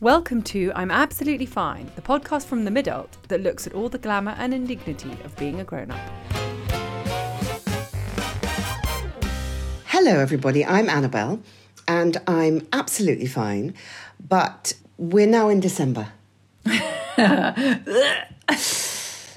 Welcome to I'm Absolutely Fine, the podcast from the Midult that looks at all the glamour and indignity of being a grown-up. Hello, everybody. I'm Annabelle, and I'm absolutely fine. But we're now in December.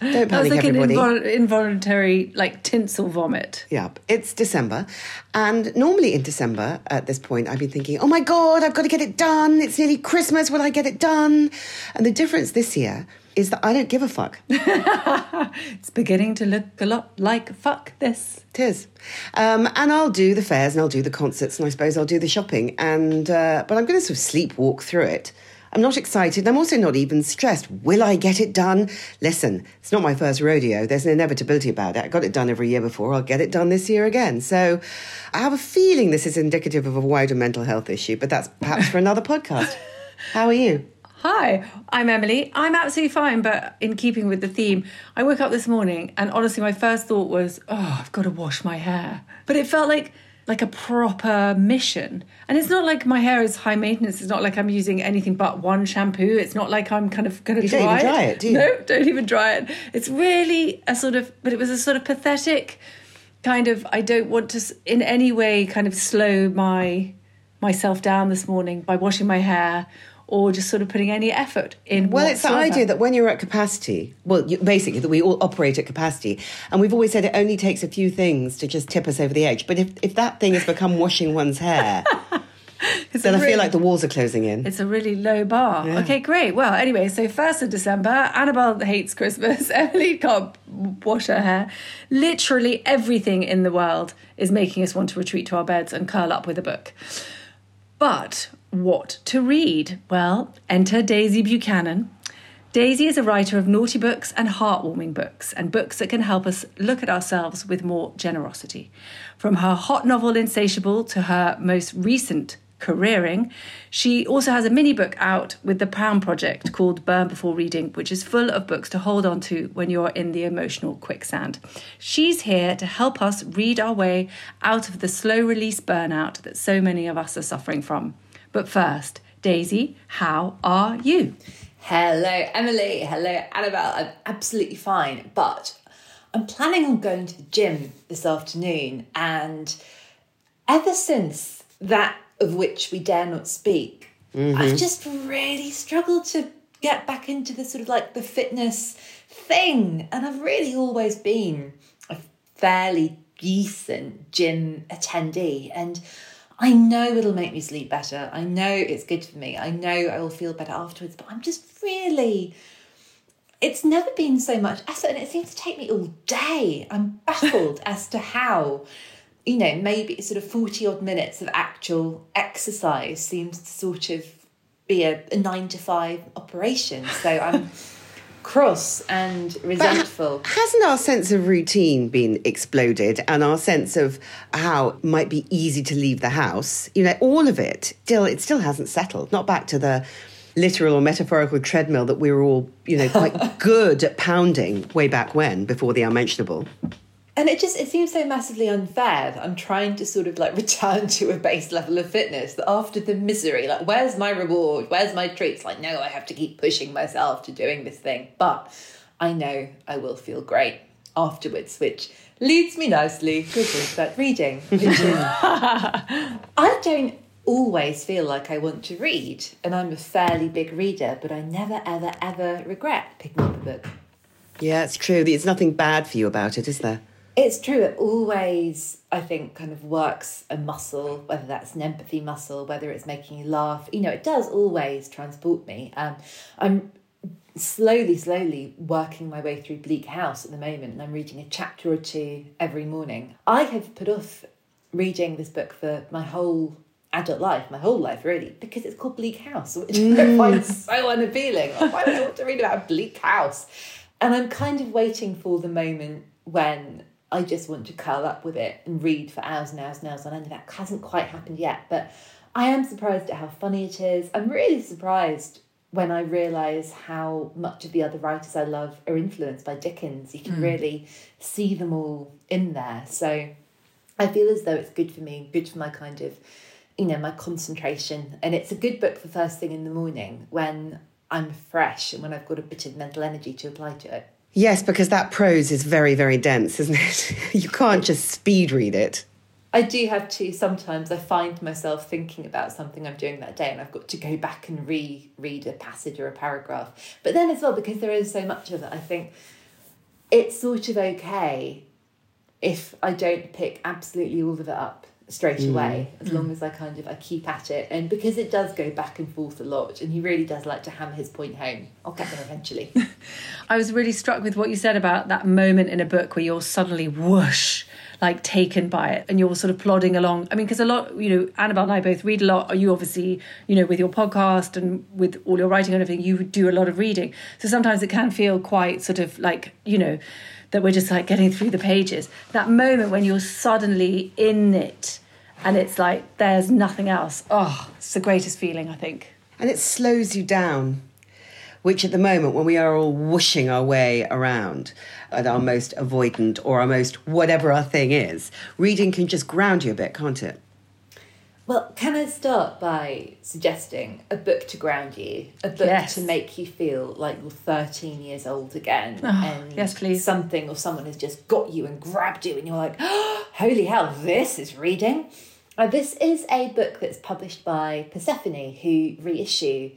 Don't panic, like an everybody. invol- involuntary, like tinsel vomit. Yeah, it's December. And normally in December at this point, I've been thinking, oh my God, I've got to get it done. It's nearly Christmas. Will I get it done? And the difference this year is that I don't give a fuck. It's beginning to look a lot like fuck this. It is. Um, and I'll do the fairs and I'll do the concerts and I suppose I'll do the shopping. And uh, But I'm going to sort of sleepwalk through it. I'm not excited. I'm also not even stressed. Will I get it done? Listen, it's not my first rodeo. There's an inevitability about it. I got it done every year before. I'll get it done this year again. So I have a feeling this is indicative of a wider mental health issue, but that's perhaps for another podcast. How are you? Hi, I'm Emily. I'm absolutely fine, but in keeping with the theme, I woke up this morning and honestly, my first thought was, oh, I've got to wash my hair. But it felt like like a proper mission. And it's not like my hair is high maintenance. It's not like I'm using anything but one shampoo. It's not like I'm kind of going to dry don't even dry it, do you? No, don't even dry it. It's really a sort of, but it was a sort of pathetic kind of. I don't want to in any way kind of slow my myself down this morning by washing my hair or just sort of putting any effort in. Well, it's the idea that when you're at capacity, well, you, basically that we all operate at capacity, and we've always said it only takes a few things to just tip us over the edge. But if, if that thing has become washing one's hair, then I feel like the walls are closing in. It's a really low bar. Okay, great. Well, anyway, so 1st of December, Annabelle hates Christmas. Emily can't wash her hair. Literally everything in the world is making us want to retreat to our beds and curl up with a book. But what to read? Well, enter Daisy Buchanan. Daisy is a writer of naughty books and heartwarming books, and books that can help us look at ourselves with more generosity. From her hot novel Insatiable to her most recent careering, she also has a mini book out with the Pound Project called Burn Before Reading, which is full of books to hold on to when you're in the emotional quicksand. She's here to help us read our way out of the slow release burnout that so many of us are suffering from. But first, Daisy, how are you? Hello, Emily. Hello, Annabelle. I'm absolutely fine, but I'm planning on going to the gym this afternoon. And ever since that of which we dare not speak, I've mm-hmm. just really struggled to get back into the sort of like the fitness thing. And I've really always been a fairly decent gym attendee. And I know it'll make me sleep better. I know it's good for me. I know I will feel better afterwards, but I'm just really. It's never been so much effort, and it seems to take me all day. I'm baffled as to how, you know, maybe sort of 40 odd minutes of actual exercise seems to sort of be a, a nine to five operation. So I'm cross and resentful. Hasn't our sense of routine been exploded and our sense of how it might be easy to leave the house? You know, all of it still it still hasn't settled. Not back to the literal or metaphorical treadmill that we were all, you know, quite good at pounding way back when, before the unmentionable. And it just it seems so massively unfair that I'm trying to sort of like return to a base level of fitness that after the misery, like where's my reward? Where's my treats? Like, no, I have to keep pushing myself to doing this thing. But I know I will feel great afterwards, which leads me nicely to about reading. Which is I don't always feel like I want to read, and I'm a fairly big reader, but I never, ever, ever regret picking up a book. Yeah, it's true. There's nothing bad for you about it, is there? It's true. It always, I think, kind of works a muscle, whether that's an empathy muscle, whether it's making you laugh. You know, it does always transport me. Um, I'm slowly, slowly working my way through Bleak House at the moment, and I'm reading a chapter or two every morning. I have put off reading this book for my whole adult life, my whole life really, because it's called Bleak House, which I find so unappealing. Like, why I want to read about a bleak house? And I'm kind of waiting for the moment when I just want to curl up with it and read for hours and hours and hours on end. That hasn't quite happened yet, but I am surprised at how funny it is. I'm really surprised when I realise how much of the other writers I love are influenced by Dickens. You can mm. really see them all in there. So I feel as though it's good for me, good for my kind of, you know, my concentration. And it's a good book for first thing in the morning when I'm fresh and when I've got a bit of mental energy to apply to it. Yes, because that prose is very, very dense, isn't it? you can't just speed read it. I do have to sometimes I find myself thinking about something I'm doing that day and I've got to go back and re-read a passage or a paragraph. But then as well, because there is so much of it, I think it's sort of okay if I don't pick absolutely all of it up straight mm. away as mm. long as I kind of I keep at it and because it does go back and forth a lot and he really does like to hammer his point home I'll get there eventually I was really struck with what you said about that moment in a book where you're suddenly whoosh like taken by it and you're sort of plodding along I mean because a lot you know Annabelle and I both read a lot Are you obviously you know with your podcast and with all your writing and everything you do a lot of reading so sometimes it can feel quite sort of like you know that we're just like getting through the pages. That moment when you're suddenly in it and it's like there's nothing else. Oh, it's the greatest feeling, I think. And it slows you down, which at the moment, when we are all whooshing our way around at our most avoidant or our most whatever our thing is, reading can just ground you a bit, can't it? Well, can I start by suggesting a book to ground you, a book yes. to make you feel like you're 13 years old again, oh, and yes, please. something or someone has just got you and grabbed you, and you're like, oh, "Holy hell, this is reading!" Uh, this is a book that's published by Persephone, who reissue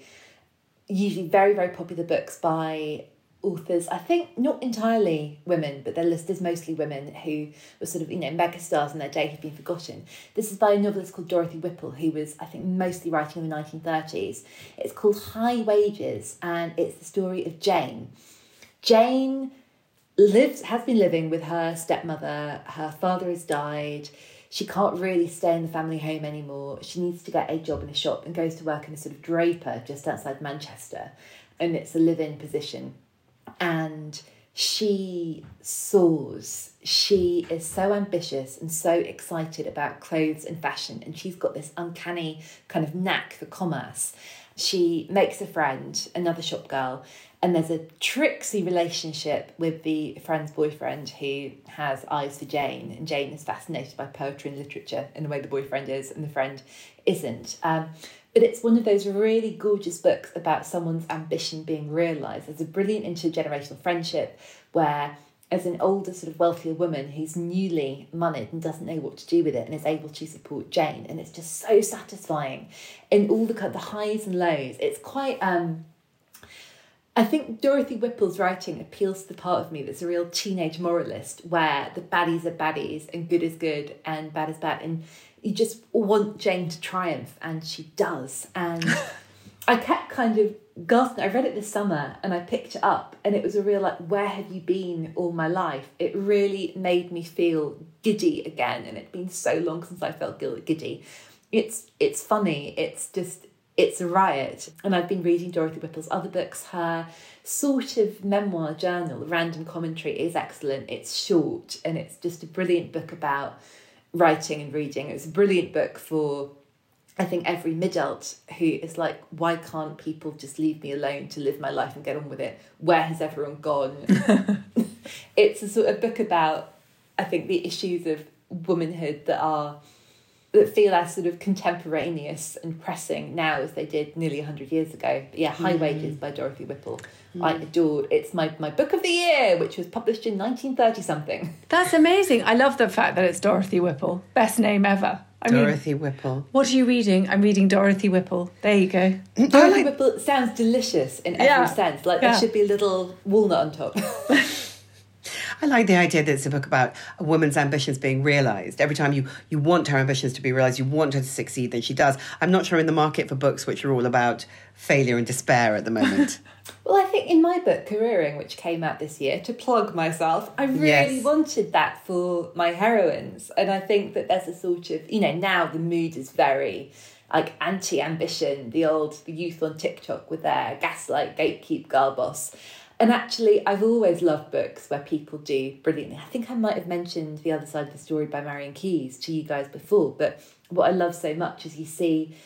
usually very very popular books by authors, I think not entirely women, but their list is mostly women who were sort of, you know, megastars in their day who've been forgotten. This is by a novelist called Dorothy Whipple, who was, I think, mostly writing in the 1930s. It's called High Wages, and it's the story of Jane. Jane lives has been living with her stepmother. Her father has died. She can't really stay in the family home anymore. She needs to get a job in a shop and goes to work in a sort of draper just outside Manchester. And it's a live in position and she soars. She is so ambitious and so excited about clothes and fashion, and she's got this uncanny kind of knack for commerce. She makes a friend, another shop girl, and there's a tricksy relationship with the friend's boyfriend who has eyes for Jane, and Jane is fascinated by poetry and literature in the way the boyfriend is, and the friend isn't. Um, but it's one of those really gorgeous books about someone's ambition being realised. There's a brilliant intergenerational friendship where as an older sort of wealthier woman who's newly moneyed and doesn't know what to do with it and is able to support Jane and it's just so satisfying in all the the highs and lows it's quite um I think Dorothy Whipple's writing appeals to the part of me that's a real teenage moralist where the baddies are baddies and good is good and bad is bad and you just want Jane to triumph, and she does. And I kept kind of gasping. I read it this summer and I picked it up, and it was a real like, where have you been all my life? It really made me feel giddy again, and it'd been so long since I felt giddy. It's it's funny. It's just it's a riot. And I've been reading Dorothy Whipple's other books. Her sort of memoir journal, Random Commentary, is excellent. It's short and it's just a brilliant book about writing and reading. It was a brilliant book for I think every mid-adult who is like, why can't people just leave me alone to live my life and get on with it? Where has everyone gone? it's a sort of book about, I think, the issues of womanhood that are that feel as sort of contemporaneous and pressing now as they did nearly 100 years ago. But yeah, High mm. Wages by Dorothy Whipple. Mm. I adored. It's my, my book of the year, which was published in 1930 something. That's amazing. I love the fact that it's Dorothy Whipple. Best name ever. I mean, Dorothy Whipple. what are you reading? I'm reading Dorothy Whipple. There you go. Dorothy Whipple sounds delicious in every Yeah. sense. Like Yeah. there should be a little walnut on top. I like the idea that it's a book about a woman's ambitions being realised. Every time you, you want her ambitions to be realised, you want her to succeed, then she does. I'm not sure in the market for books which are all about failure and despair at the moment. Well, I think in my book, Careering, which came out this year, to plug myself, I really Yes. wanted that for my heroines. And I think that there's a sort of, you know, now the mood is very like anti ambition, the old the youth on TikTok with their gaslight, gatekeep, girl boss. And actually, I've always loved books where people do brilliantly. I think I might have mentioned The Other Side of the Story by Marian Keyes to you guys before, but what I love so much is you see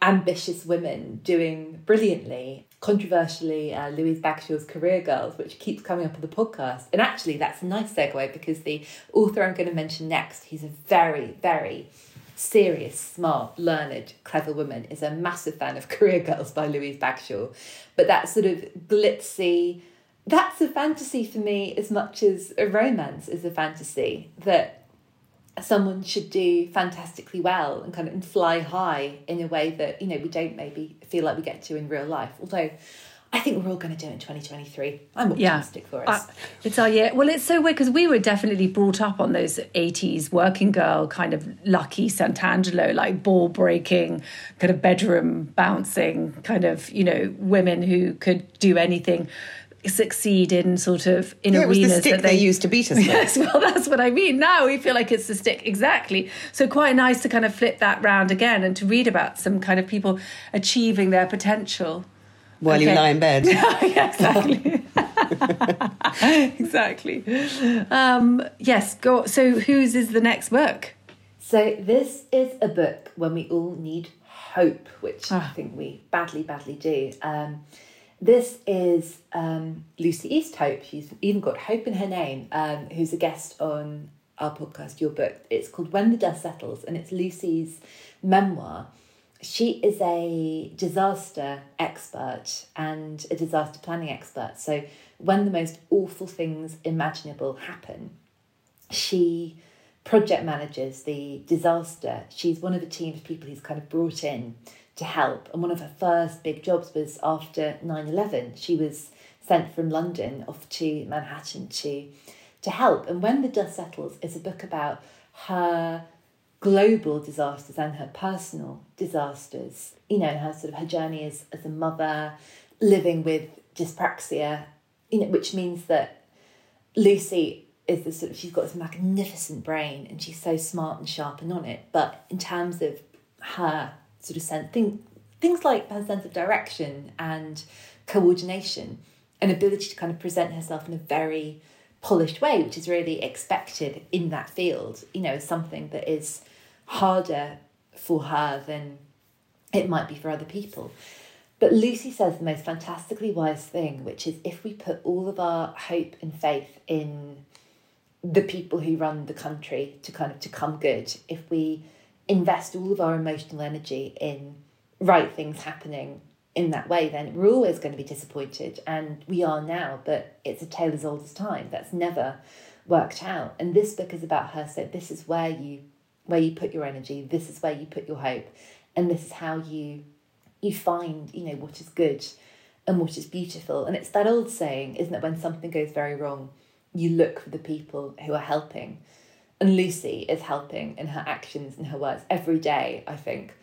ambitious women doing brilliantly. Controversially, uh, Louise Bagshawe's Career Girls, which keeps coming up on the podcast. And actually, that's a nice segue because the author I'm going to mention next, he's a very, very serious, smart, learned, clever woman, is a massive fan of Career Girls by Louise Bagshawe. But that sort of glitzy, that's a fantasy for me as much as a romance is a fantasy. That someone should do fantastically well and kind of and fly high in a way that you know we don't maybe feel like we get to in real life although i think we're all going to do it in 2023 i'm Yeah. optimistic for us Uh, it's our year. Well, it's so weird because we were definitely brought up on those 80s working girl kind of Lucky Santangelo, like ball breaking, kind of bedroom bouncing, kind of, you know, women who could do anything, succeed in sort of in yeah, it was arenas the stick that they used to beat us with. Yes, well, that's what I mean. Now we feel like it's the stick, exactly. So quite nice to kind of flip that round again and to read about some kind of people achieving their potential. While you lie in bed. yeah, exactly. exactly. Um, yes, go. So, whose is the next book? so this is a book when we all need hope which i Ah. think we badly badly do um, this is um, lucy easthope she's even got hope in her name um, who's a guest on our podcast your book it's called when the dust settles and it's lucy's memoir she is a disaster expert and a disaster planning expert. So, when the most awful things imaginable happen, she project manages the disaster. She's one of the team of people he's kind of brought in to help. And one of her first big jobs was after 9 11. She was sent from London off to Manhattan to, to help. And When the Dust Settles is a book about her global disasters and her personal disasters. You know, her sort of her journey as, as a mother, living with dyspraxia, you know, which means that Lucy is the sort of she's got this magnificent brain and she's so smart and sharp and on it. But in terms of her sort of sense thing, things like her sense of direction and coordination, an ability to kind of present herself in a very polished way, which is really expected in that field, you know, something that is harder for her than it might be for other people. But Lucy says the most fantastically wise thing, which is if we put all of our hope and faith in the people who run the country to kind of to come good, if we invest all of our emotional energy in right things happening in that way, then we're always going to be disappointed. And we are now, but it's a tale as old as time. That's never worked out. And this book is about her. So this is where you where you put your energy, this is where you put your hope, and this is how you you find, you know, what is good and what is beautiful. And it's that old saying, isn't it, when something goes very wrong, you look for the people who are helping. And Lucy is helping in her actions and her words every day, I think.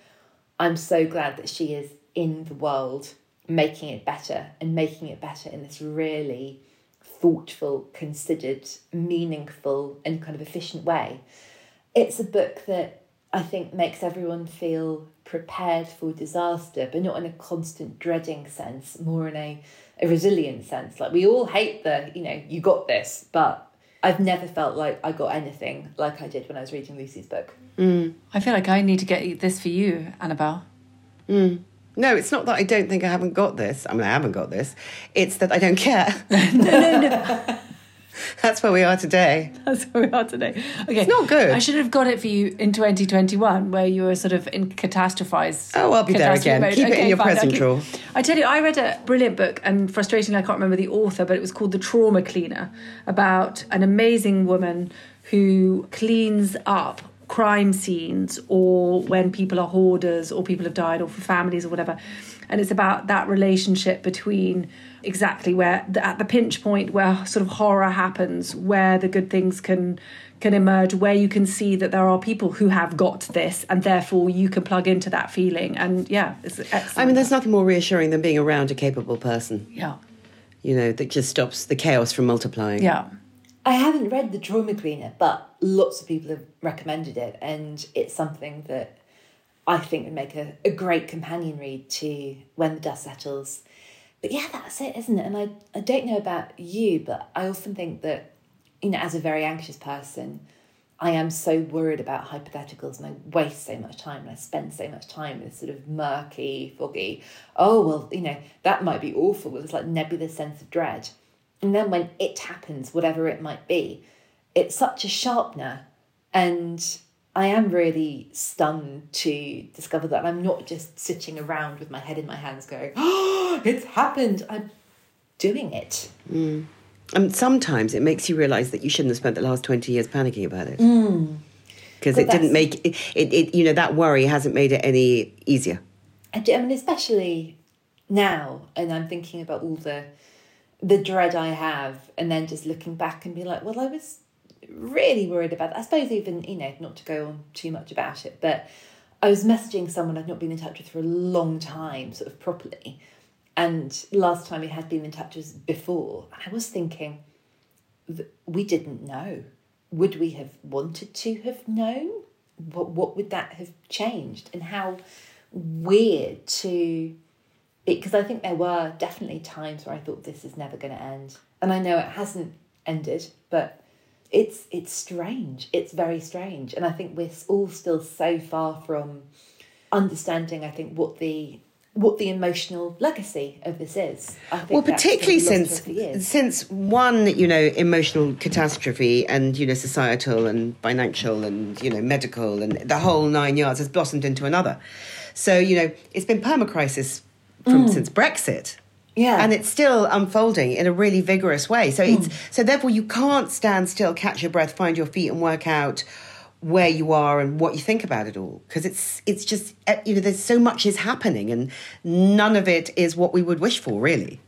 I'm so glad that she is in the world making it better and making it better in this really thoughtful, considered, meaningful, and kind of efficient way. It's a book that I think makes everyone feel prepared for disaster, but not in a constant dreading sense, more in a, a resilient sense. Like we all hate the, you know, you got this, but I've never felt like I got anything like I did when I was reading Lucy's book. Mm. I feel like I need to get this for you, Annabelle. Mm. No, it's not that I don't think I haven't got this. I mean, I haven't got this. It's that I don't care. That's where we are today. That's where we are today. Okay, it's not good. I should have got it for you in 2021, where you were sort of in catastrophized. Oh, I'll be there again. mode. Keep it in your fine, present drawer. I tell you, I read a brilliant book, and frustratingly, I can't remember the author, but it was called The Trauma Cleaner, about an amazing woman who cleans up crime scenes or when people are hoarders or people have died or for families or whatever. And it's about that relationship between exactly where at the pinch point where sort of horror happens, where the good things can can emerge, where you can see that there are people who have got this, and therefore you can plug into that feeling. And yeah, it's excellent. I mean, there's nothing more reassuring than being around a capable person. Yeah. You know, that just stops the chaos from multiplying. Yeah. I haven't read The Trauma Cleaner, but lots of people have recommended it, and it's something that I think would make a, a great companion read to When the Dust Settles. But yeah, that's it, isn't it? And I, I don't know about you, but I often think that, you know, as a very anxious person, I am so worried about hypotheticals and I waste so much time and I spend so much time in this sort of murky, foggy, oh, well, you know, that might be awful. It's like nebulous sense of dread. And then when it happens, whatever it might be, it's such a sharpener. And I am really stunned to discover that I'm not just sitting around with my head in my hands going, oh, it's happened. I'm doing it. Mm. And sometimes it makes you realise that you shouldn't have spent the last 20 years panicking about it. Because it didn't make it, it, it, you know, that worry hasn't made it any easier. I, I mean, especially now, and I'm thinking about all the the dread I have, and then just looking back and be like, well, I was really worried about that. I suppose even, you know, not to go on too much about it, but I was messaging someone I'd not been in touch with for a long time, sort of properly. And last time we had been in touch was before. I was thinking, we didn't know. Would we have wanted to have known? What, what would that have changed? And how weird to because I think there were definitely times where I thought this is never going to end, and I know it hasn't ended, but it's it's strange. It's very strange, and I think we're all still so far from understanding. I think what the what the emotional legacy of this is. well, particularly since since one, you know, emotional catastrophe and you know societal and financial and you know medical and the whole nine yards has blossomed into another. So you know, it's been permacrisis from mm. since Brexit. Yeah. And it's still unfolding in a really vigorous way. So it's mm. so therefore you can't stand still, catch your breath, find your feet and work out where you are and what you think about it all because it's it's just eh, you know there's so much is happening and none of it is what we would wish for really.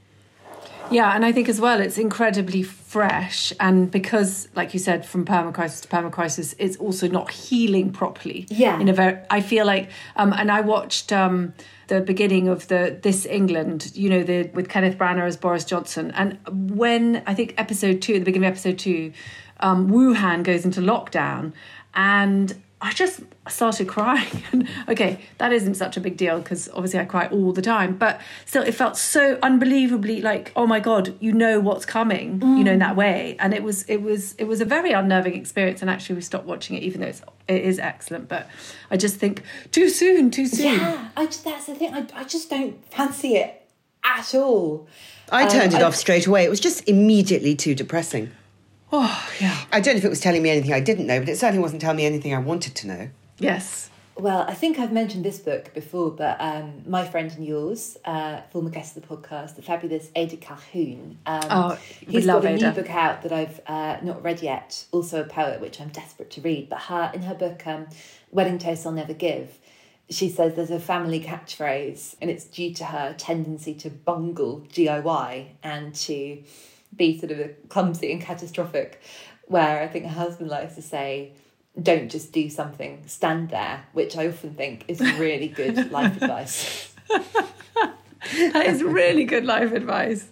Yeah, and I think as well it's incredibly fresh, and because, like you said, from permacrisis to permacrisis, it's also not healing properly. Yeah, in a very, I feel like, um, and I watched um, the beginning of the This England, you know, the with Kenneth Branagh as Boris Johnson, and when I think episode two, at the beginning of episode two, um, Wuhan goes into lockdown, and I just started crying. okay, that isn't such a big deal because obviously I cry all the time, but still, it felt so unbelievably like, oh my god, you know what's coming, mm. you know, in that way. And it was, it was, it was a very unnerving experience. And actually, we stopped watching it, even though it's, it is excellent. But I just think too soon, too soon. Yeah, I just, that's the thing. I, I just don't fancy it at all. I turned um, it I, off straight away. It was just immediately too depressing. Oh, yeah. I don't know if it was telling me anything I didn't know, but it certainly wasn't telling me anything I wanted to know. Yes. Well, I think I've mentioned this book before, but um, my friend and yours, uh, former guest of the podcast, the fabulous Ada Calhoun. Um, oh, he's got a Ada. new book out that I've uh, not read yet. Also a poet, which I'm desperate to read. But her in her book, um, "Wedding Toast I'll Never Give," she says there's a family catchphrase, and it's due to her tendency to bungle DIY and to be sort of clumsy and catastrophic, where I think her husband likes to say, don't just do something, stand there, which I often think is really good life advice. that is really good life advice.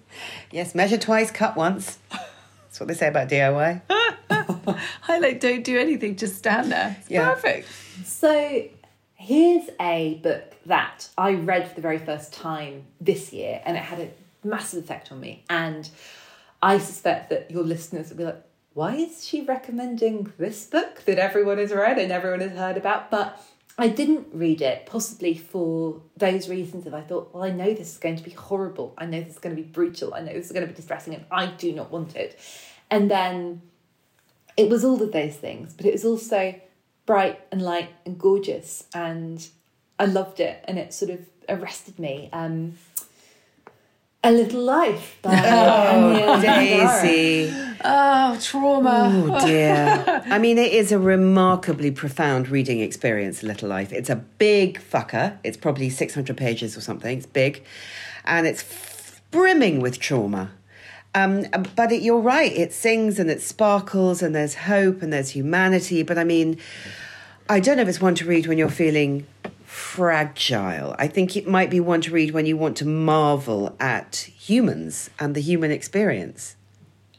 Yes, measure twice, cut once. That's what they say about DIY. I like don't do anything, just stand there. It's yeah. perfect. So here's a book that I read for the very first time this year and it had a massive effect on me. And I suspect that your listeners will be like, why is she recommending this book that everyone has read and everyone has heard about? But I didn't read it, possibly for those reasons that I thought, well, I know this is going to be horrible. I know this is going to be brutal. I know this is going to be distressing, and I do not want it. And then it was all of those things, but it was also bright and light and gorgeous. And I loved it, and it sort of arrested me. Um, A Little Life by Oh, Daisy. Oh, trauma. Oh dear. I mean, it is a remarkably profound reading experience, A Little Life. It's a big fucker. It's probably 600 pages or something. It's big. And it's f- brimming with trauma. Um, but it, you're right. It sings and it sparkles and there's hope and there's humanity. But I mean, I don't know if it's one to read when you're feeling fragile. I think it might be one to read when you want to marvel at humans and the human experience.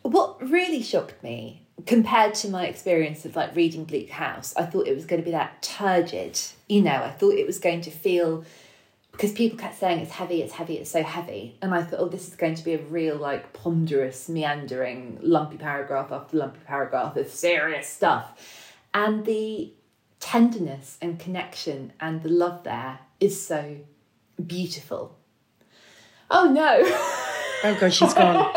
What really shocked me compared to my experience of like reading Bleak House, I thought it was going to be that turgid. You know, I thought it was going to feel because people kept saying it's heavy, it's heavy, it's so heavy, and I thought, oh, this is going to be a real like ponderous, meandering, lumpy paragraph after lumpy paragraph of serious stuff, and the tenderness and connection and the love there is so beautiful. Oh no. Oh god, she's gone.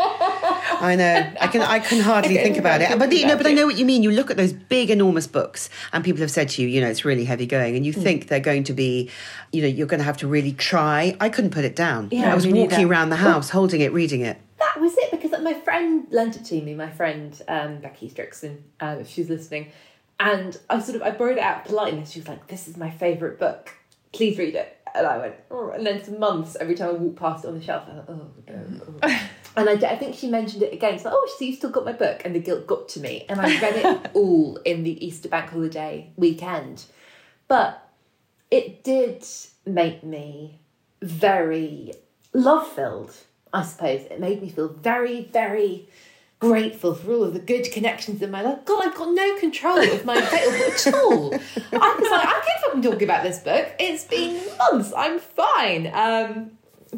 I know. I can. I can hardly think about it. But you know. But I know what you mean. You look at those big, enormous books, and people have said to you, you know, it's really heavy going, and you think they're going to be, you know, you're going to have to really try. I couldn't put it down. Yeah, I was walking neither. around the house, holding it, reading it. that was it because my friend lent it to me my friend um, becky strickson uh, if she's listening and i sort of i borrowed it out of politeness. She was like this is my favourite book. Please read it. And i went oh. and then for months every time i walked past it on the shelf i thought oh no mm. oh. and I, I think she mentioned it again. She's like oh so you've still got my book? And the guilt got to me. And i read it all in the easter bank holiday weekend. But it did make me very love filled, I suppose. It made me feel very, very grateful for all of the good connections in my life. God, I've got no control of my fatal at all. I was like, I can't fucking talk about this book. It's been months. I'm fine. Um,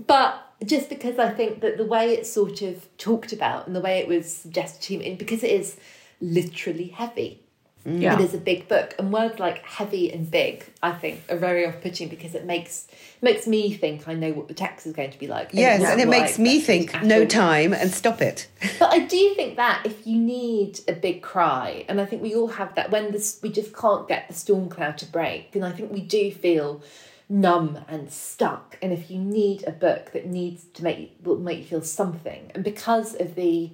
but just because I think that the way it's sort of talked about and the way it was suggested to me, because it is literally heavy. Yeah. It is a big book, and words like heavy and big, I think, are very off-putting because it makes makes me think I know what the text is going to be like. Yes, and it makes me think, no time, and stop it. But I do think that if you need a big cry, and I think we all have that when this we just can't get the storm cloud to break, and I think we do feel numb and stuck. And if you need a book that needs to make will make you feel something, and because of the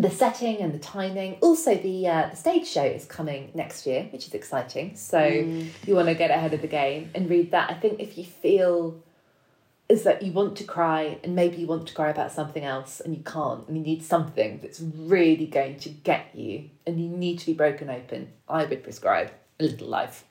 the setting and the timing, also the uh, the stage show is coming next year, which is exciting. So you want to get ahead of the game and read that. I think if you feel is that you want to cry and maybe you want to cry about something else and you can't and you need something that's really going to get you and you need to be broken open, I would prescribe a little life.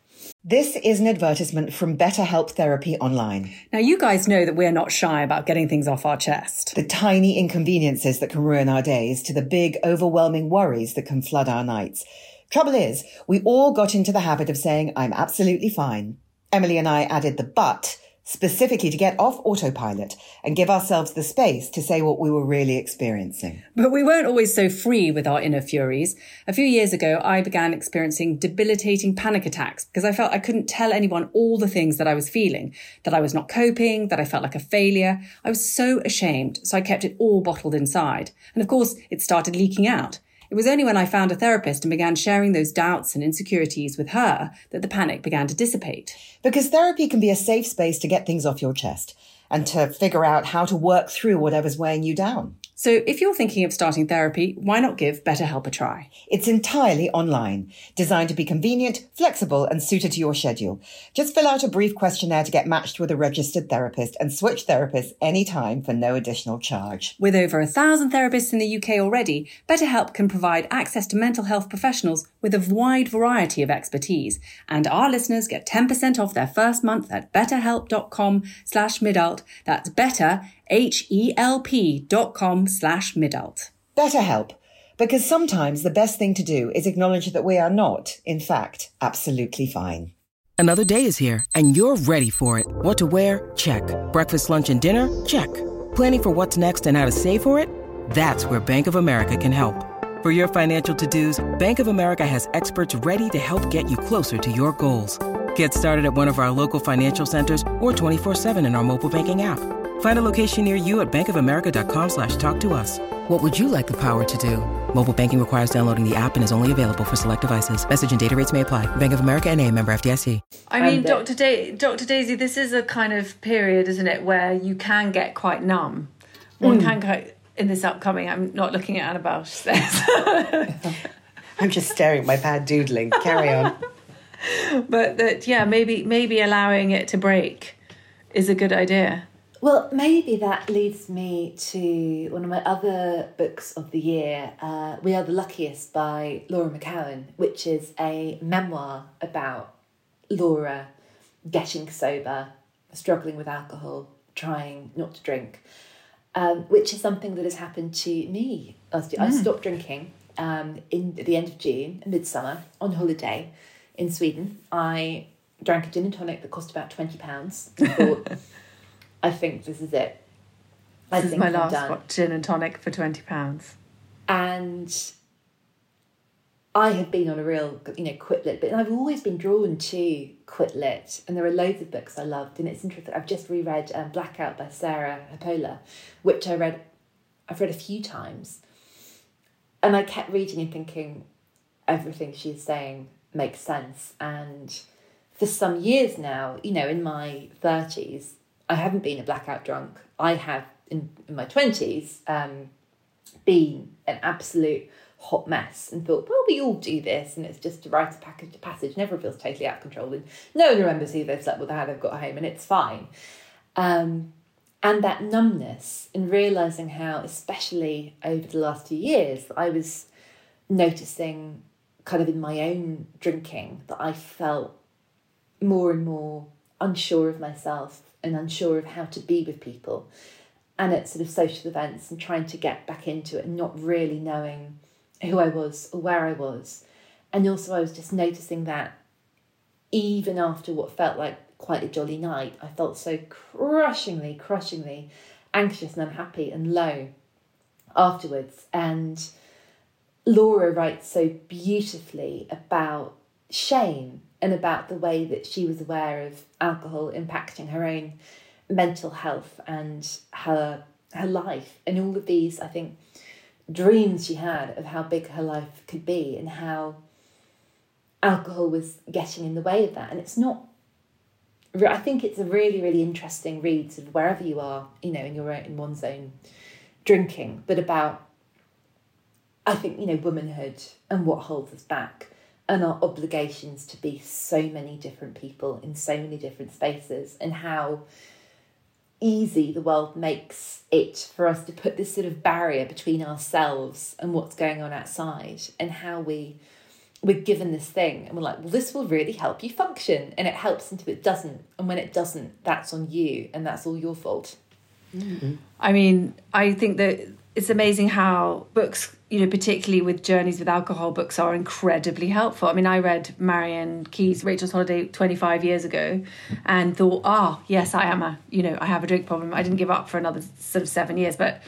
This is an advertisement from BetterHelp Therapy Online. Now, you guys know that we're not shy about getting things off our chest. The tiny inconveniences that can ruin our days to the big, overwhelming worries that can flood our nights. Trouble is, we all got into the habit of saying, I'm absolutely fine. Emily and I added the but specifically to get off autopilot and give ourselves the space to say what we were really experiencing. But we weren't always so free with our inner furies. A few years ago, I began experiencing debilitating panic attacks because I felt I couldn't tell anyone all the things that I was feeling, that I was not coping, that I felt like a failure. I was so ashamed, so I kept it all bottled inside. And of course, it started leaking out. It was only when I found a therapist and began sharing those doubts and insecurities with her that the panic began to dissipate. Because therapy can be a safe space to get things off your chest and to figure out how to work through whatever's weighing you down. So if you're thinking of starting therapy, why not give BetterHelp a try? It's entirely online, designed to be convenient, flexible, and suited to your schedule. Just fill out a brief questionnaire to get matched with a registered therapist and switch therapists anytime for no additional charge. With over a thousand therapists in the UK already, BetterHelp can provide access to mental health professionals with a wide variety of expertise. And our listeners get 10% off their first month at betterhelp.com slash midult. That's better, H-E-L-P dot com slash midult. BetterHelp, because sometimes the best thing to do is acknowledge that we are not, in fact, absolutely fine. Another day is here, and you're ready for it. What to wear? Check. Breakfast, lunch, and dinner? Check. Planning for what's next and how to save for it? That's where Bank of America can help. For your financial to-dos, Bank of America has experts ready to help get you closer to your goals. Get started at one of our local financial centers or 24-7 in our mobile banking app. Find a location near you at bankofamerica.com slash talk to us. What would you like the power to do? Mobile banking requires downloading the app and is only available for select devices. Message and data rates may apply. Bank of America and a member FDIC. I mean, And the- Dr. Da- Dr. Daisy, this is a kind of period, isn't it, where you can get quite numb. One mm. can go in this upcoming. I'm not looking at Annabelle. She says, I'm just staring at my pad doodling. Carry on. but that yeah, maybe maybe allowing it to break is a good idea. Well, maybe that leads me to one of my other books of the year, uh, We Are the Luckiest by Laura McKowen, which is a memoir about Laura getting sober, struggling with alcohol, trying not to drink, um, which is something that has happened to me. last year. I stopped drinking um, in at the end of June, midsummer, on holiday in Sweden. I drank a gin and tonic that cost about twenty pounds. I think this is it. I This is think my I'm last done. gin and tonic for twenty pounds. And I had been on a real, you know, quit lit, but I've always been drawn to quit lit, and there are loads of books I loved. And it's interesting. I've just reread um, Blackout by Sarah Hepola, which I read, I've read a few times, and I kept reading and thinking, everything she's saying makes sense. And for some years now, you know, in my thirties, I haven't been a blackout drunk. I have in, in my twenties. Um, been an absolute hot mess and thought, well, we all do this, and it's just to write a package to passage. Never feels totally out of control, and no one remembers who they've slept with, or how they've got home, and it's fine. Um, and that numbness, and realizing how, especially over the last few years, I was noticing, kind of in my own drinking, that I felt more and more unsure of myself and unsure of how to be with people and at sort of social events and trying to get back into it and not really knowing who I was or where I was. And also, I was just noticing that even after what felt like quite a jolly night, I felt so crushingly, crushingly anxious and unhappy and low afterwards. And Laura writes so beautifully about shame and about the way that she was aware of alcohol impacting her own mental health and her her life and all of these I think dreams she had of how big her life could be and how alcohol was getting in the way of that. And it's not I think it's a really really interesting read sort of wherever you are you know in your own in one's own drinking but about I think, you know, womanhood and what holds us back and our obligations to be so many different people in so many different spaces and how easy the world makes it for us to put this sort of barrier between ourselves and what's going on outside and how we we're given this thing. And we're like well this will really help you function. And it helps until it doesn't. And when it doesn't that's on you and that's all your fault. I mean, I think that it's amazing how books, you know, particularly with journeys with alcohol, books are incredibly helpful. I mean, I read Marian Keyes' Rachel's Holiday 25 years ago and thought, ah, yes, I am a, you know, I have a drink problem. I didn't give up for another sort of seven years, but,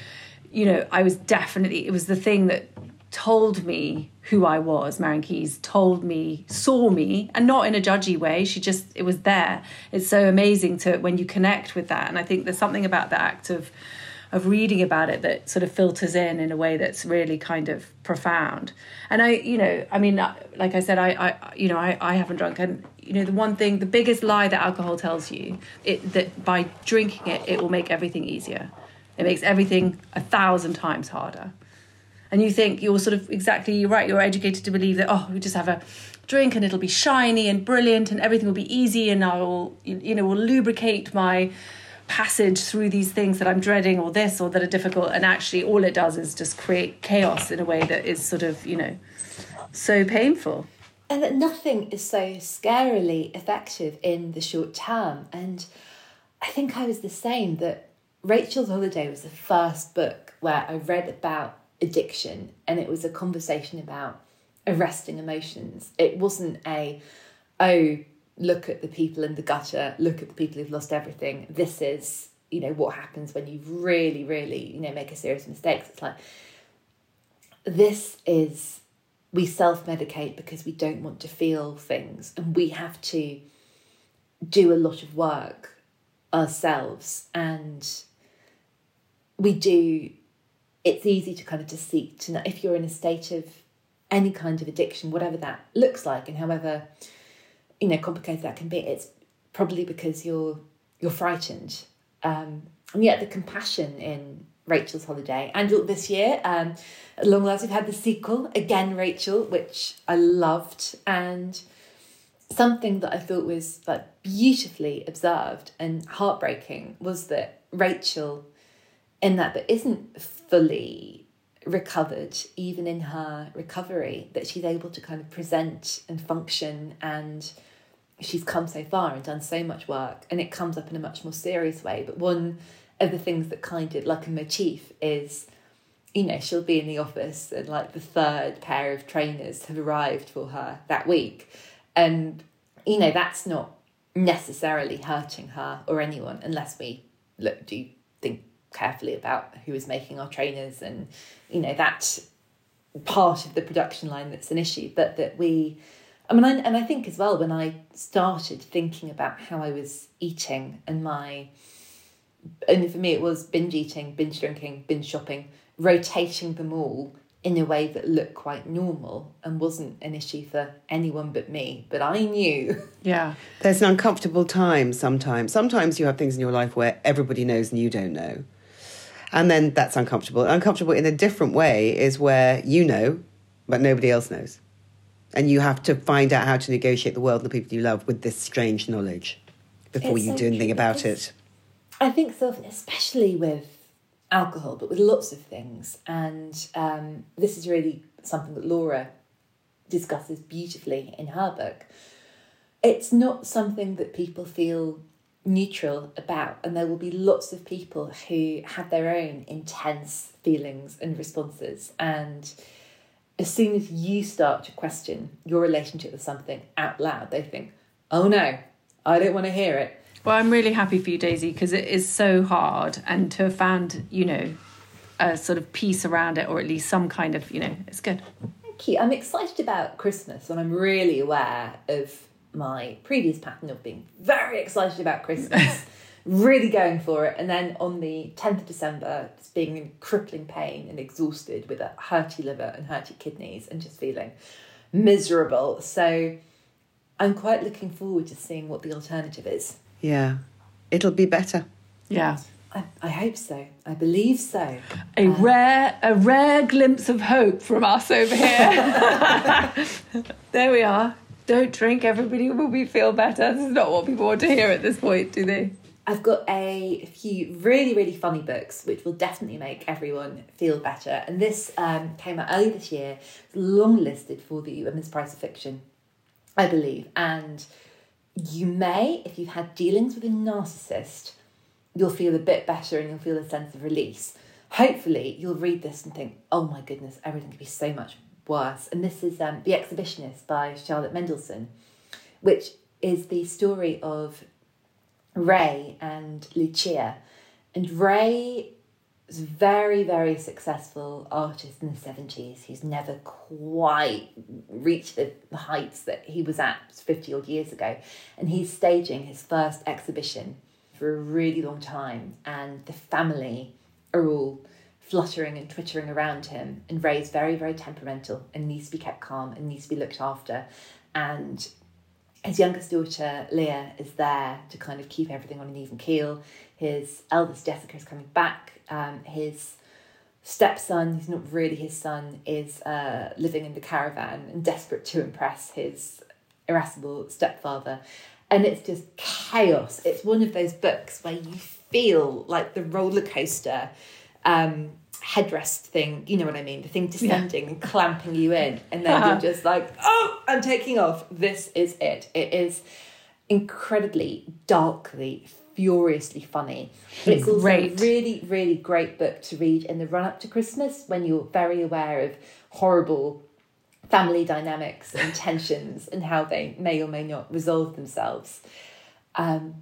you know, I was definitely, it was the thing that told me who I was. Marian Keyes told me, saw me, and not in a judgy way. She just, it was there. It's so amazing to when you connect with that. And I think there's something about the act of, of reading about it that sort of filters in in a way that's really kind of profound. And I, you know, I mean, uh, like I said, I, I you know, I, I haven't drunk, and you know, the one thing, the biggest lie that alcohol tells you, it that by drinking it, it will make everything easier. It makes everything a thousand times harder. And you think you're sort of exactly you're right. You're educated to believe that oh, we just have a drink and it'll be shiny and brilliant and everything will be easy and I will you know will lubricate my passage through these things that I'm dreading or this or that are difficult. And actually, all it does is just create chaos in a way that is sort of you know so painful. and that nothing is so scarily effective in the short term. And I think I was the same that Rachel's Holiday was the first book where I read about addiction and it was a conversation about arresting emotions. It wasn't a, oh, look at the people in the gutter, look at the people who've lost everything. This is, you know, what happens when you really, really, you know, make a serious mistake. It's like, this is we self medicate because we don't want to feel things and we have to do a lot of work ourselves and we do it's easy to kind of to seek to know if you're in a state of any kind of addiction, whatever that looks like, and however you know complicated that can be. It's probably because you're you're frightened, um, and yet the compassion in Rachel's holiday and this year, um, long last, we've had the sequel again, Rachel, which I loved and something that I thought was like beautifully observed and heartbreaking was that Rachel, in that, but isn't fully recovered, even in her recovery, that she's able to kind of present and function and she's come so far and done so much work and it comes up in a much more serious way. But one of the things that kind of like a motif is you know, she'll be in the office and like the third pair of trainers have arrived for her that week. And, you know, that's not necessarily hurting her or anyone unless we look, do think carefully about who is making our trainers and, you know, that part of the production line that's an issue. But that we, I mean, I, and I think as well, when I started thinking about how I was eating and my, and for me it was binge eating, binge drinking, binge shopping, rotating them all in a way that looked quite normal and wasn't an issue for anyone but me. But I knew. Yeah. There's an uncomfortable time sometimes. Sometimes you have things in your life where everybody knows and you don't know. And then that's uncomfortable. Uncomfortable in a different way is where you know, but nobody else knows. And you have to find out how to negotiate the world and the people you love with this strange knowledge before It's you so do anything about it. I think so, especially with alcohol, but with lots of things. And um, this is really something that Laura discusses beautifully in her book. It's not something that people feel neutral about, and there will be lots of people who have their own intense feelings and responses. And as soon as you start to question your relationship with something out loud, they think, oh no, I don't want to hear it. Well, I'm really happy for you, Daisy, because it is so hard, and to have found, you know, a sort of peace around it, or at least some kind of, you know, it's good. Thank you. I'm excited about Christmas and I'm really aware of my previous pattern of being very excited about Christmas, really going for it, and then on the 10th of December, just being in crippling pain and exhausted with a hurty liver and hurty kidneys and just feeling miserable. So I'm quite looking forward to seeing what the alternative is. Yeah. It'll be better. Yeah. I, I hope so. I believe so. A um, rare, a rare glimpse of hope from us over here. there we are. Don't drink, everybody will be feel better. This is not what people want to hear at this point, do they? I've got a few really, really funny books which will definitely make everyone feel better. And this um, came out early this year, long listed for the Women's Prize of Fiction, I believe. And you may, if you've had dealings with a narcissist, you'll feel a bit better and you'll feel a sense of release. Hopefully, you'll read this and think, oh my goodness, everything could be so much worse. And this is um, The Exhibitionist by Charlotte Mendelson, which is the story of Ray and Lucia. And Ray was a very, very successful artist in the 70s. He's never quite reached the the heights that he was at 50 odd years ago. And he's staging his first exhibition for a really long time. And the family are all fluttering and twittering around him. And Ray's very, very temperamental and needs to be kept calm and needs to be looked after. And his youngest daughter Leah is there to kind of keep everything on an even keel. His eldest Jessica is coming back. Um, his stepson, who's not really his son, is uh, living in the caravan and desperate to impress his irascible stepfather. And it's just chaos. It's one of those books where you feel like the roller coaster um, headrest thing, you know what I mean? The thing descending and clamping you in. And then you're just like, oh, I'm taking off. This is it. It is incredibly, darkly, furiously funny. But it's also Great. a really, really great book to read in the run up to Christmas when you're very aware of horrible family dynamics and tensions and how they may or may not resolve themselves. Um,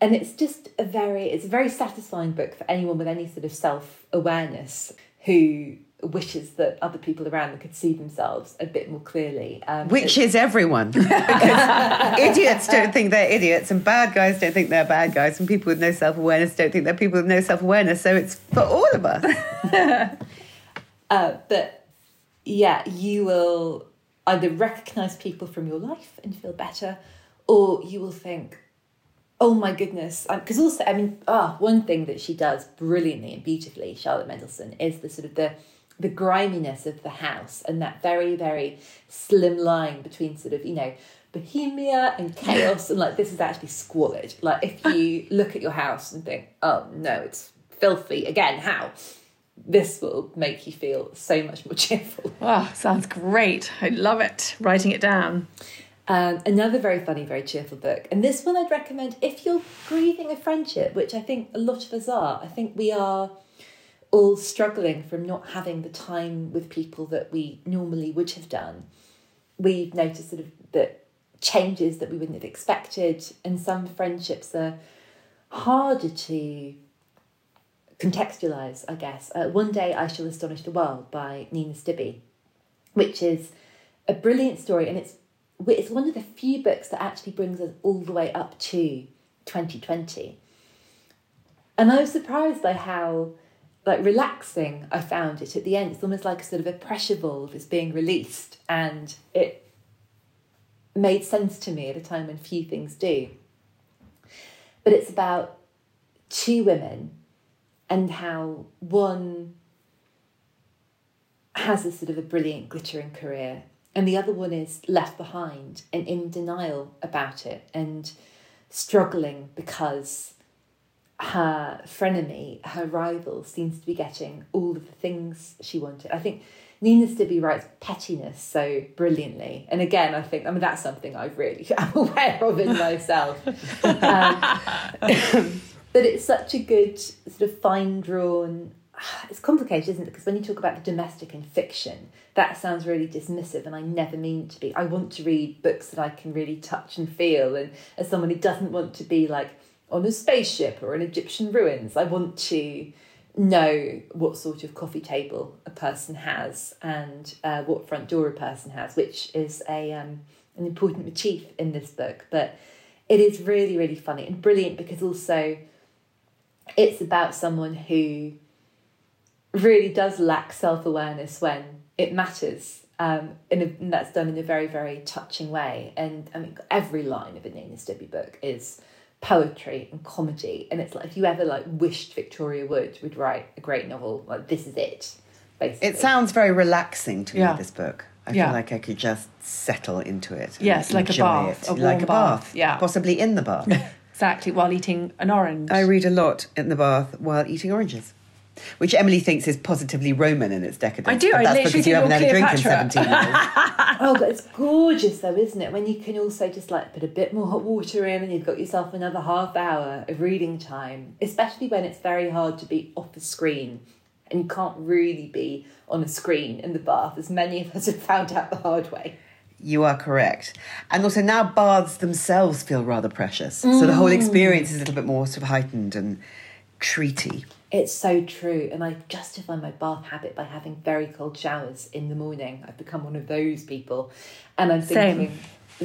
and it's just a very it's a very satisfying book for anyone with any sort of self-awareness who wishes that other people around them could see themselves a bit more clearly um, Which is everyone. Because idiots don't think they're idiots, and bad guys don't think they're bad guys, and people with no self awareness don't think they're people with no self awareness. So it's for all of us. Uh, but yeah, you will either recognize people from your life and feel better, or you will think, oh my goodness. Because also, I mean, ah, one thing that she does brilliantly and beautifully, Charlotte Mendelson, is the sort of the the griminess of the house and that very, very slim line between sort of, you know, bohemia and chaos and like this is actually squalid. Like if you look at your house and think, oh no, it's filthy again, how? This will make you feel so much more cheerful. Oh, sounds great. I love it. Writing it down. Um, another very funny, very cheerful book. And this one I'd recommend if you're grieving a friendship, which I think a lot of us are. I think we are all struggling from not having the time with people that we normally would have done. We've noticed sort of that changes that we wouldn't have expected, and some friendships are harder to contextualize, I guess. Uh, One Day I Shall Astonish the World by Nina Stibbe, which is a brilliant story, and it's it's one of the few books that actually brings us all the way up to 2020. And I was surprised by how like relaxing I found it at the end. It's almost like a sort of a pressure valve is being released, and it made sense to me at a time when few things do. But it's about two women and how one has a sort of a brilliant glittering career and the other one is left behind and in denial about it and struggling because her frenemy, her rival, seems to be getting all of the things she wanted. I think Nina Stibbe writes pettiness so brilliantly. And again, I think, I mean, that's something I really am aware of in myself. um, but it's such a good, sort of fine drawn, it's complicated, isn't it? Because when you talk about the domestic in fiction, that sounds really dismissive, and I never mean to be. I want to read books that I can really touch and feel. And as someone who doesn't want to be like on a spaceship or in Egyptian ruins, I want to know what sort of coffee table a person has and uh, what front door a person has, which is a um, an important motif in this book. But it is really, really funny and brilliant because also it's about someone who really does lack self awareness when it matters. Um, in a, and that's done in a very, very touching way. And I mean, every line of a Nina Stibbe book is poetry and comedy. And it's like if you ever like wished Victoria Wood would write a great novel, like this is it. Basically. It sounds very relaxing to Yeah. me, this book. I Yeah. feel like I could just settle into it. and Yes, like a bath, it. a like warm a bath, bath. yeah. Possibly in the bath. Exactly, while eating an orange. I read a lot in the bath while eating oranges. Which Emily thinks is positively Roman in its decadence. I do, But I that's literally because you haven't had a drink in 17 years. Oh, but it's gorgeous though, isn't it? When you can also just like put a bit more hot water in and you've got yourself another half hour of reading time, especially when it's very hard to be off the screen and you can't really be on a screen in the bath, as many of us have found out the hard way. You are correct. And also now baths themselves feel rather precious. So the whole mm. experience is a little bit more sort of heightened and treaty. It's so true, and I justify my bath habit by having very cold showers in the morning. I've become one of those people, and I'm Same.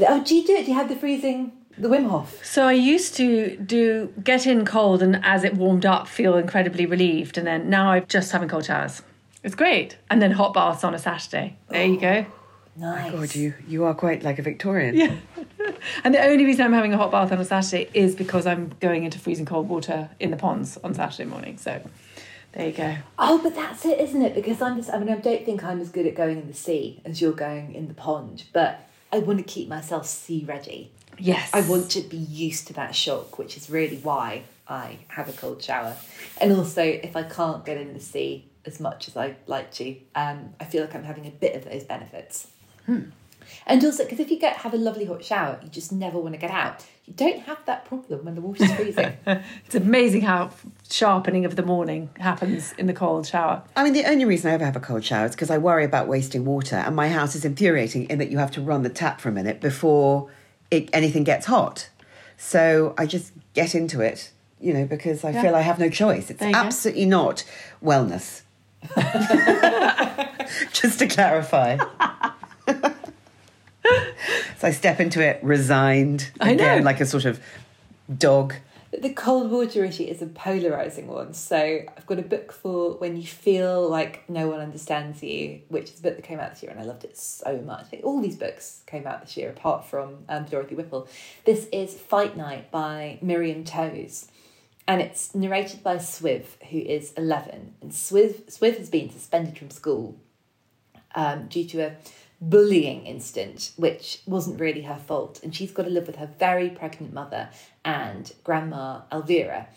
oh, do you do it? Do you have the freezing, the Wim Hof? So I used to do get in cold and as it warmed up feel incredibly relieved and then now I'm just having cold showers. It's great. And then hot baths on a Saturday. There you go. Oh. Nice. God, you, you are quite like a Victorian. Yeah. And the only reason I'm having a hot bath on a Saturday is because I'm going into freezing cold water in the ponds on Saturday morning. So there you go. Oh, but that's it, isn't it? Because I'm just, I mean, I don't think I'm as good at going in the sea as you're going in the pond, but I want to keep myself sea ready. Yes. I want to be used to that shock, which is really why I have a cold shower. And also, if I can't get in the sea as much as I'd like to, um, I feel like I'm having a bit of those benefits. Hmm. And also, because if you get have a lovely hot shower, you just never want to get out. You don't have that problem when the water's freezing. It's amazing how sharpening of the morning happens in the cold shower. I mean, the only reason I ever have a cold shower is because I worry about wasting water, and my house is infuriating in that you have to run the tap for a minute before it, anything gets hot. So I just get into it, you know, because I Yeah. feel I have no choice. It's There you go. absolutely not wellness. just to clarify. so I step into it resigned, I know. again, like a sort of dog The cold water issue is a polarizing one. So I've got a book for when you feel like no one understands you, which is a book that came out this year, and I loved it so much. I think all these books came out this year, apart from um, Dorothy Whipple. This is Fight Night by Miriam Toews, and it's narrated by Swiv, who is eleven, and Swiv Swiv has been suspended from school um, due to a bullying incident, which wasn't really her fault. And she's got to live with her very pregnant mother and grandma Elvira.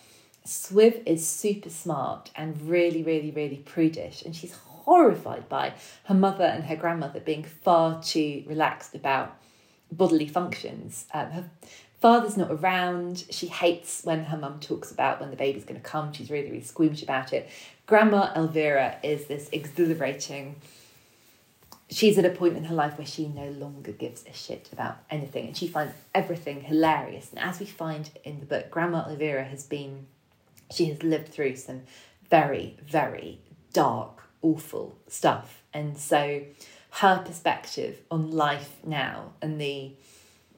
Swiv is super smart and really, really, really prudish. And she's horrified by her mother and her grandmother being far too relaxed about bodily functions. Um, her father's not around. She hates when her mum talks about when the baby's going to come. She's really, really squeamish about it. Grandma Elvira is this exhilarating, she's at a point in her life where she no longer gives a shit about anything and she finds everything hilarious. And as we find in the book, Grandma Elvira has been, she has lived through some very, very dark, awful stuff. And so her perspective on life now and the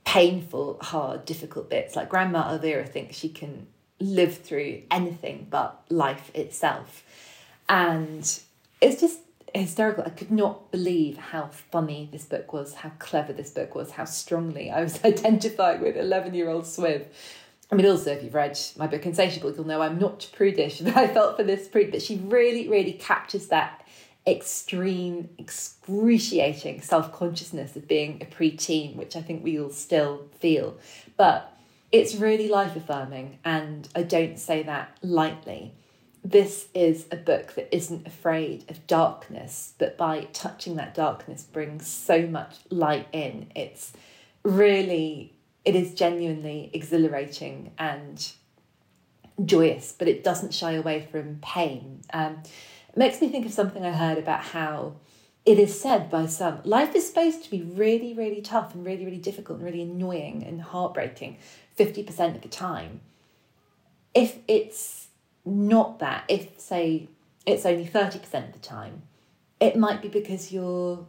painful, hard, difficult bits, like Grandma Elvira thinks she can live through anything but life itself. And it's just hysterical. I could not believe how funny this book was, how clever this book was, how strongly I was identifying with 11 year old Swiv. I mean, also, if you've read my book Insatiable, you'll know I'm not prudish, but I felt for this prude, but she really, really captures that extreme, excruciating self consciousness of being a preteen, which I think we all still feel. But it's really life affirming, and I don't say that lightly this is a book that isn't afraid of darkness, but by touching that darkness brings so much light in. It's really, it is genuinely exhilarating and joyous, but it doesn't shy away from pain. Um, it makes me think of something I heard about how it is said by some life is supposed to be really, really tough and really, really difficult and really annoying and heartbreaking 50% of the time. If it's not that if say it's only 30% of the time it might be because you're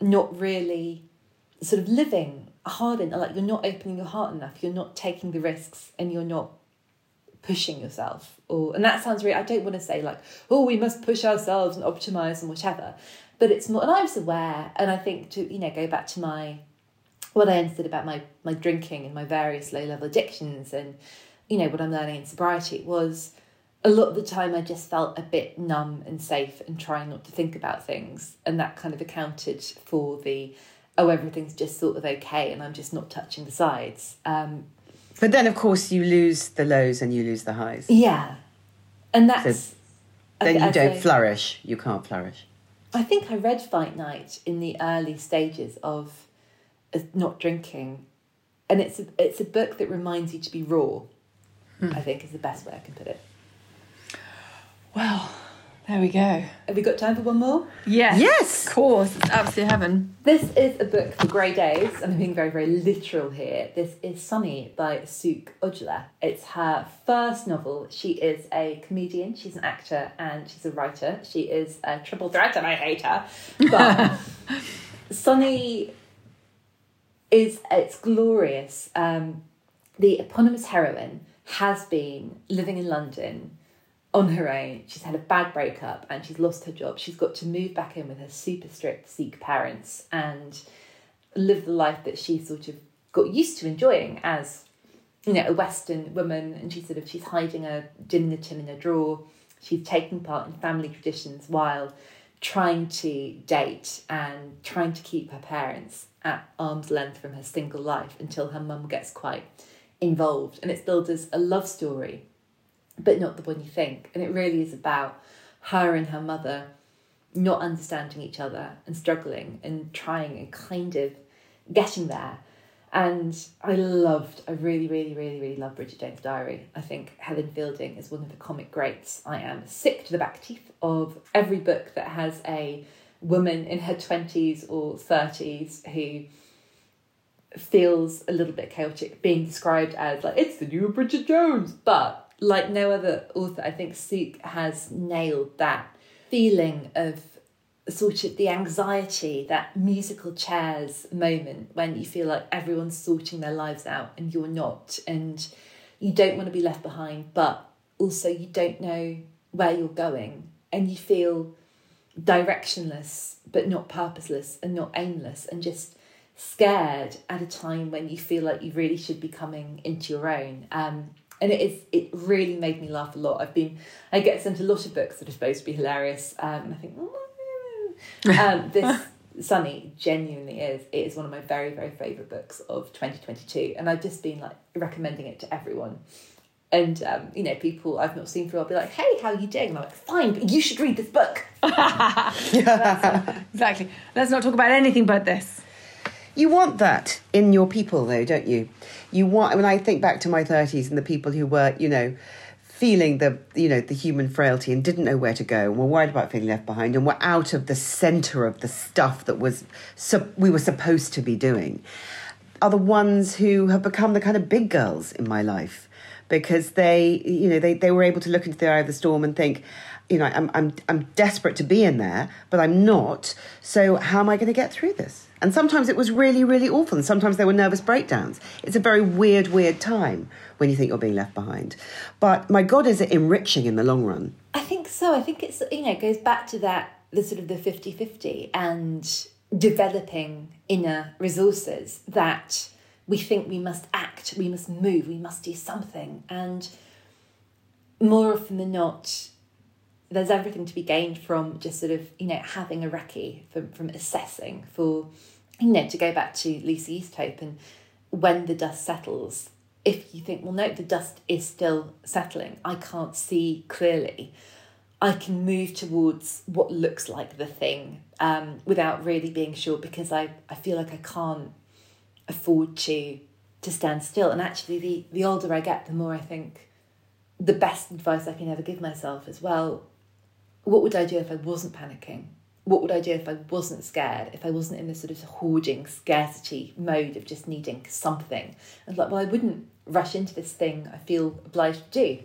not really sort of living hard enough like you're not opening your heart enough you're not taking the risks and you're not pushing yourself or and that sounds really i don't want to say like oh we must push ourselves and optimize and whatever but it's more and i was aware and i think to you know go back to my what i understood about my my drinking and my various low level addictions and you know, what I'm learning in sobriety was a lot of the time I just felt a bit numb and safe and trying not to think about things. And that kind of accounted for the, oh, everything's just sort of okay and I'm just not touching the sides. Um, but then, of course, you lose the lows and you lose the highs. Yeah. And that's. So then you don't say, flourish. You can't flourish. I think I read Fight Night in the early stages of not drinking. And it's a, it's a book that reminds you to be raw mm. I think is the best way I can put it. Well, there we go. Have we got time for one more? Yes. Yes. Of course. It's absolute heaven. This is a book for grey days, and I'm being very, very literal here. This is Sunny by Sukh Ojla. It's her first novel. She is a comedian, she's an actor, and she's a writer. She is a triple threat, and I hate her. But Sunny is, it's glorious. Um, the eponymous heroine has been living in London on her own. She's had a bad breakup and she's lost her job. She's got to move back in with her super strict Sikh parents and live the life that she sort of got used to enjoying as you know a Western woman. And she's sort of she's hiding a tin in a drawer. She's taking part in family traditions while trying to date and trying to keep her parents at arm's length from her single life until her mum gets quite involved and it's billed as a love story but not the one you think and it really is about her and her mother not understanding each other and struggling and trying and kind of getting there and I loved, I really, really, really, really love Bridget Jones' Diary. I think Helen Fielding is one of the comic greats. I am sick to the back teeth of every book that has a woman in her 20s or 30s who feels a little bit chaotic, being described as like it's the new Bridget Jones. But like no other author, I think Sukh has nailed that feeling of sort of the anxiety, that musical chairs moment when you feel like everyone's sorting their lives out and you're not, and you don't want to be left behind, but also you don't know where you're going and you feel directionless but not purposeless and not aimless and just scared at a time when you feel like you really should be coming into your own um, and it is it really made me laugh a lot i've been i get sent a lot of books that are supposed to be hilarious um, and i think oh, um, this sunny genuinely is it is one of my very very favorite books of 2022 and i've just been like recommending it to everyone and um, you know people I've not seen for a while be like, "Hey, how are you doing?" And I'm like, "Fine, but you should read this book." yeah. exactly. Let's not talk about anything but this. You want that in your people, though, don't you? You want. When I think back to my thirties and the people who were, you know, feeling the you know the human frailty and didn't know where to go and were worried about feeling left behind and were out of the center of the stuff that was so we were supposed to be doing are the ones who have become the kind of big girls in my life because they, you know, they, they were able to look into the eye of the storm and think, you know, I'm, I'm, I'm desperate to be in there, but I'm not. So how am I going to get through this? And sometimes it was really, really awful. And sometimes there were nervous breakdowns. It's a very weird, weird time when you think you're being left behind. But my God, is it enriching in the long run? I think so. I think it's, you know, it goes back to that, the sort of the 50 50 and developing inner resources that we think we must act, we must move, we must do something. And more often than not, there's everything to be gained from just sort of, you know, having a recce, from, from assessing, for, you know, to go back to Lucy Easthope and when the dust settles, if you think, well, no, the dust is still settling, I can't see clearly, I can move towards what looks like the thing um, without really being sure because I, I feel like I can't afford to to stand still. And actually, the the older I get, the more I think the best advice I can ever give myself as well, what would I do if I wasn't panicking? What would I do if I wasn't scared? If I wasn't in this sort of hoarding scarcity mode of just needing something? And like, well, I wouldn't rush into this thing I feel obliged to do.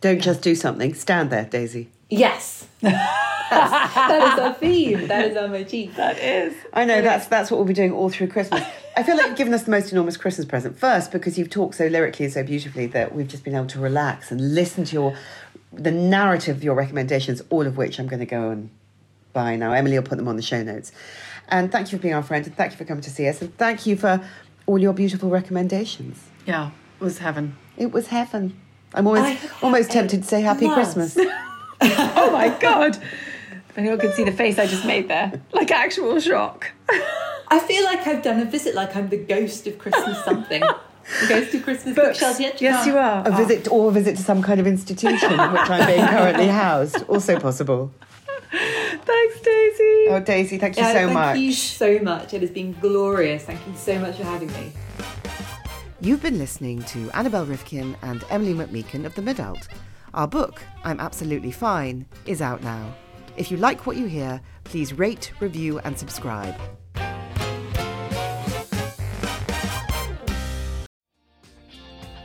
Don't just do something. Stand there, Daisy. Yes. that is our theme. That is our motif. That is. I know that's that's what we'll be doing all through Christmas. I feel like you've given us the most enormous Christmas present. First, because you've talked so lyrically and so beautifully that we've just been able to relax and listen to your the narrative of your recommendations, all of which I'm going to go and buy now. Emily will put them on the show notes. And thank you for being our friend, and thank you for coming to see us, and thank you for all your beautiful recommendations. Yeah, it was heaven. It was heaven. I'm always almost tempted to say Happy Christmas. oh my god! Anyone can see the face I just made there, like actual shock. I feel like I've done a visit, like I'm the ghost of Christmas something. the ghost of Christmas bookshelves. Yet yes, you are. A ah. visit or a visit to some kind of institution in which I'm being currently housed. Also possible. Thanks, Daisy. Oh, Daisy, thank you yeah, so thank much. Thank you so much. It has been glorious. Thank you so much for having me. You've been listening to Annabel Rivkin and Emily McMeekan of The Midult. Our book, I'm Absolutely Fine, is out now. If you like what you hear, please rate, review, and subscribe.